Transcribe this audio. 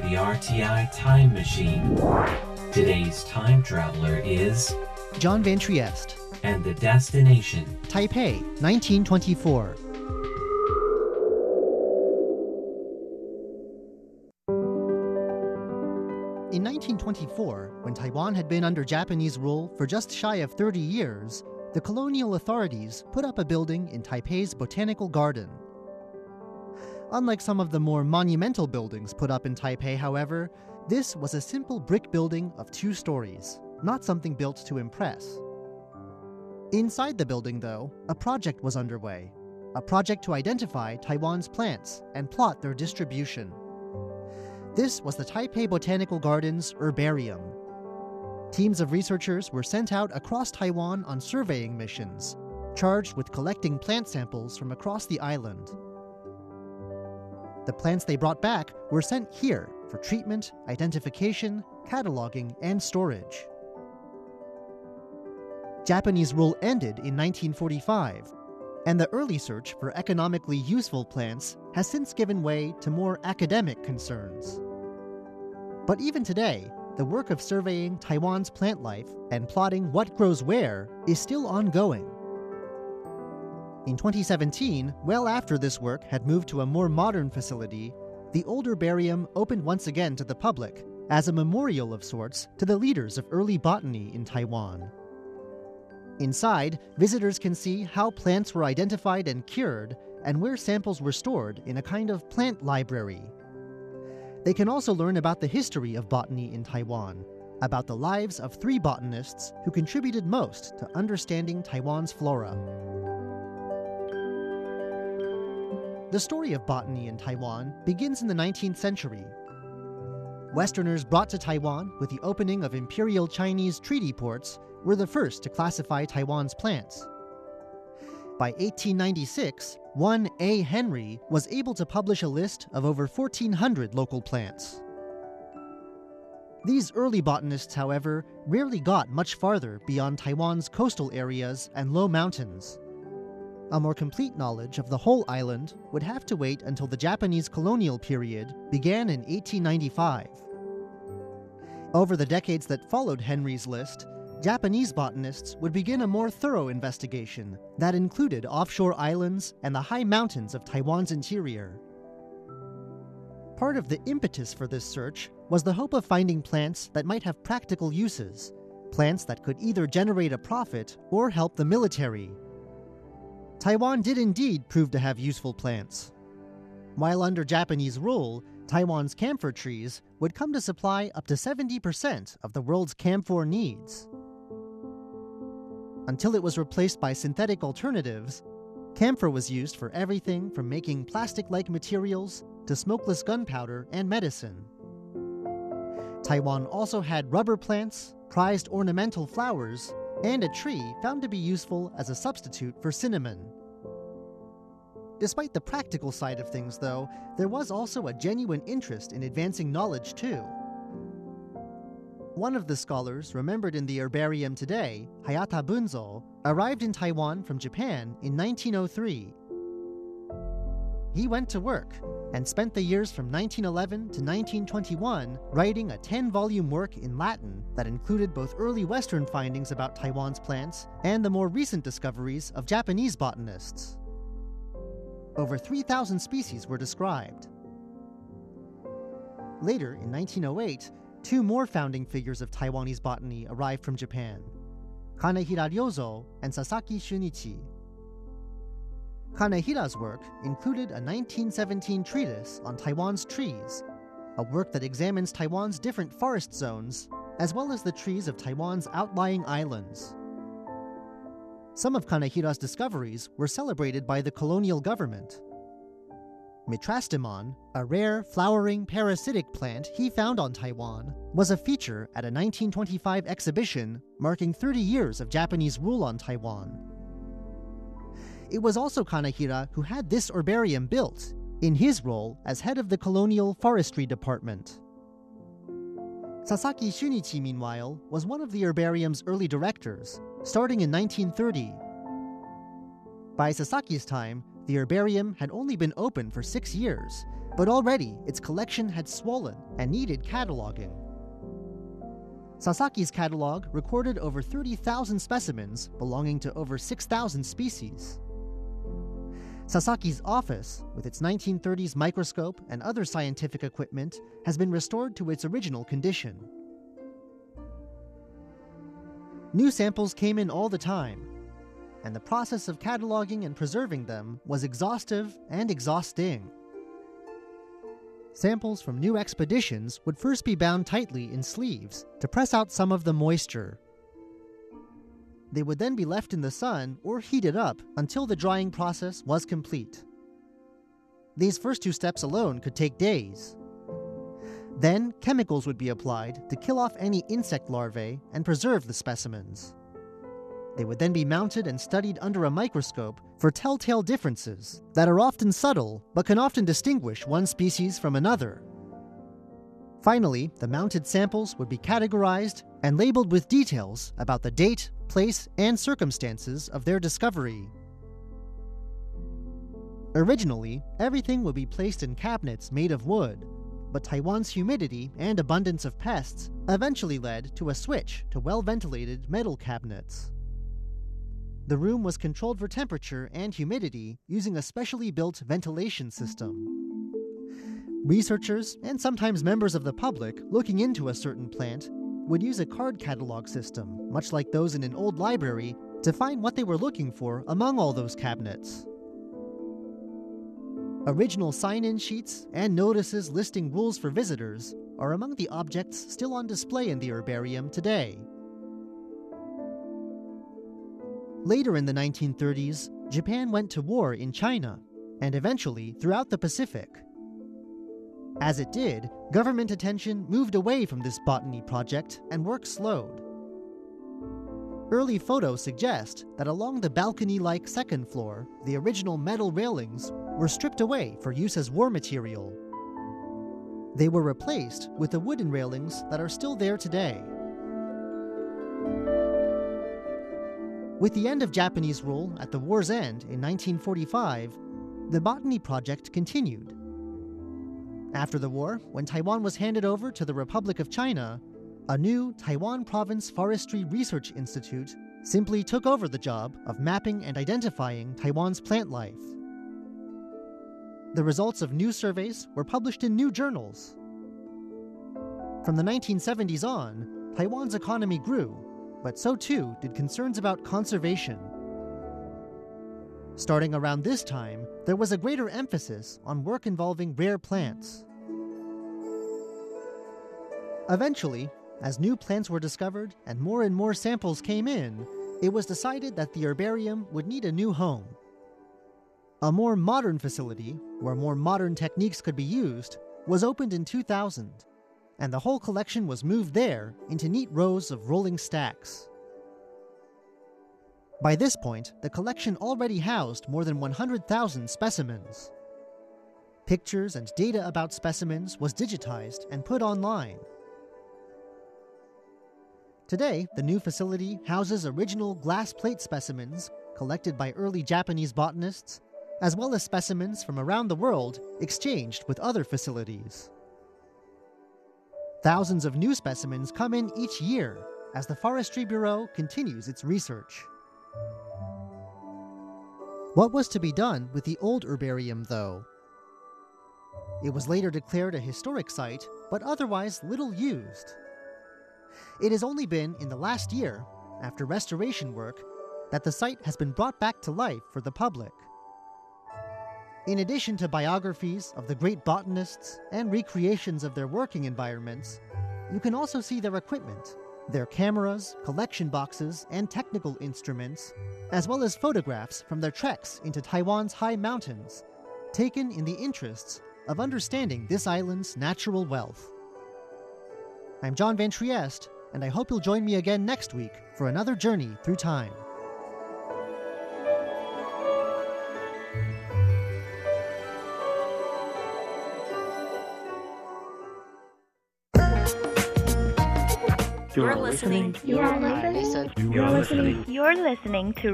to the RTI Time Machine. Today's time traveler is, John Van Trieste, and the destination, Taipei, 1924. In 1924, when Taiwan had been under Japanese rule for just shy of 30 years, the colonial authorities put up a building in Taipei's Botanical Garden. Unlike some of the more monumental buildings put up in Taipei, however, this was a simple brick building of two stories, not something built to impress. Inside the building, though, a project was underway a project to identify Taiwan's plants and plot their distribution. This was the Taipei Botanical Gardens Herbarium. Teams of researchers were sent out across Taiwan on surveying missions, charged with collecting plant samples from across the island. The plants they brought back were sent here for treatment, identification, cataloging, and storage. Japanese rule ended in 1945, and the early search for economically useful plants has since given way to more academic concerns. But even today, the work of surveying Taiwan's plant life and plotting what grows where is still ongoing. In 2017, well after this work had moved to a more modern facility, the old herbarium opened once again to the public as a memorial of sorts to the leaders of early botany in Taiwan. Inside, visitors can see how plants were identified and cured and where samples were stored in a kind of plant library. They can also learn about the history of botany in Taiwan, about the lives of three botanists who contributed most to understanding Taiwan's flora. The story of botany in Taiwan begins in the 19th century. Westerners brought to Taiwan with the opening of imperial Chinese treaty ports were the first to classify Taiwan's plants. By 1896, one A. Henry was able to publish a list of over 1,400 local plants. These early botanists, however, rarely got much farther beyond Taiwan's coastal areas and low mountains. A more complete knowledge of the whole island would have to wait until the Japanese colonial period began in 1895. Over the decades that followed Henry's list, Japanese botanists would begin a more thorough investigation that included offshore islands and the high mountains of Taiwan's interior. Part of the impetus for this search was the hope of finding plants that might have practical uses, plants that could either generate a profit or help the military. Taiwan did indeed prove to have useful plants. While under Japanese rule, Taiwan's camphor trees would come to supply up to 70% of the world's camphor needs. Until it was replaced by synthetic alternatives, camphor was used for everything from making plastic like materials to smokeless gunpowder and medicine. Taiwan also had rubber plants, prized ornamental flowers, and a tree found to be useful as a substitute for cinnamon. Despite the practical side of things, though, there was also a genuine interest in advancing knowledge, too. One of the scholars remembered in the herbarium today, Hayata Bunzo, arrived in Taiwan from Japan in 1903. He went to work and spent the years from 1911 to 1921 writing a 10 volume work in Latin that included both early Western findings about Taiwan's plants and the more recent discoveries of Japanese botanists. Over 3,000 species were described. Later, in 1908, two more founding figures of Taiwanese botany arrived from Japan Kanehira Ryozo and Sasaki Shunichi. Kanehira's work included a 1917 treatise on Taiwan's trees, a work that examines Taiwan's different forest zones, as well as the trees of Taiwan's outlying islands. Some of Kanehira's discoveries were celebrated by the colonial government. Mitrastemon, a rare flowering parasitic plant he found on Taiwan, was a feature at a 1925 exhibition marking 30 years of Japanese rule on Taiwan. It was also Kanehira who had this herbarium built, in his role as head of the colonial forestry department. Sasaki Shunichi, meanwhile, was one of the herbarium's early directors, starting in 1930. By Sasaki's time, the herbarium had only been open for six years, but already its collection had swollen and needed cataloging. Sasaki's catalog recorded over 30,000 specimens belonging to over 6,000 species. Sasaki's office, with its 1930s microscope and other scientific equipment, has been restored to its original condition. New samples came in all the time, and the process of cataloging and preserving them was exhaustive and exhausting. Samples from new expeditions would first be bound tightly in sleeves to press out some of the moisture. They would then be left in the sun or heated up until the drying process was complete. These first two steps alone could take days. Then, chemicals would be applied to kill off any insect larvae and preserve the specimens. They would then be mounted and studied under a microscope for telltale differences that are often subtle but can often distinguish one species from another. Finally, the mounted samples would be categorized and labeled with details about the date, place, and circumstances of their discovery. Originally, everything would be placed in cabinets made of wood, but Taiwan's humidity and abundance of pests eventually led to a switch to well ventilated metal cabinets. The room was controlled for temperature and humidity using a specially built ventilation system. Researchers, and sometimes members of the public looking into a certain plant, would use a card catalog system, much like those in an old library, to find what they were looking for among all those cabinets. Original sign in sheets and notices listing rules for visitors are among the objects still on display in the herbarium today. Later in the 1930s, Japan went to war in China, and eventually throughout the Pacific. As it did, government attention moved away from this botany project and work slowed. Early photos suggest that along the balcony like second floor, the original metal railings were stripped away for use as war material. They were replaced with the wooden railings that are still there today. With the end of Japanese rule at the war's end in 1945, the botany project continued. After the war, when Taiwan was handed over to the Republic of China, a new Taiwan Province Forestry Research Institute simply took over the job of mapping and identifying Taiwan's plant life. The results of new surveys were published in new journals. From the 1970s on, Taiwan's economy grew but so too did concerns about conservation. Starting around this time, there was a greater emphasis on work involving rare plants. Eventually, as new plants were discovered and more and more samples came in, it was decided that the herbarium would need a new home. A more modern facility, where more modern techniques could be used, was opened in 2000 and the whole collection was moved there into neat rows of rolling stacks. By this point, the collection already housed more than 100,000 specimens. Pictures and data about specimens was digitized and put online. Today, the new facility houses original glass plate specimens collected by early Japanese botanists, as well as specimens from around the world exchanged with other facilities. Thousands of new specimens come in each year as the Forestry Bureau continues its research. What was to be done with the old herbarium, though? It was later declared a historic site, but otherwise little used. It has only been in the last year, after restoration work, that the site has been brought back to life for the public. In addition to biographies of the great botanists and recreations of their working environments, you can also see their equipment, their cameras, collection boxes, and technical instruments, as well as photographs from their treks into Taiwan's high mountains, taken in the interests of understanding this island's natural wealth. I'm John Van Trieste, and I hope you'll join me again next week for another journey through time. You're listening. You're listening. You're listening. You're listening to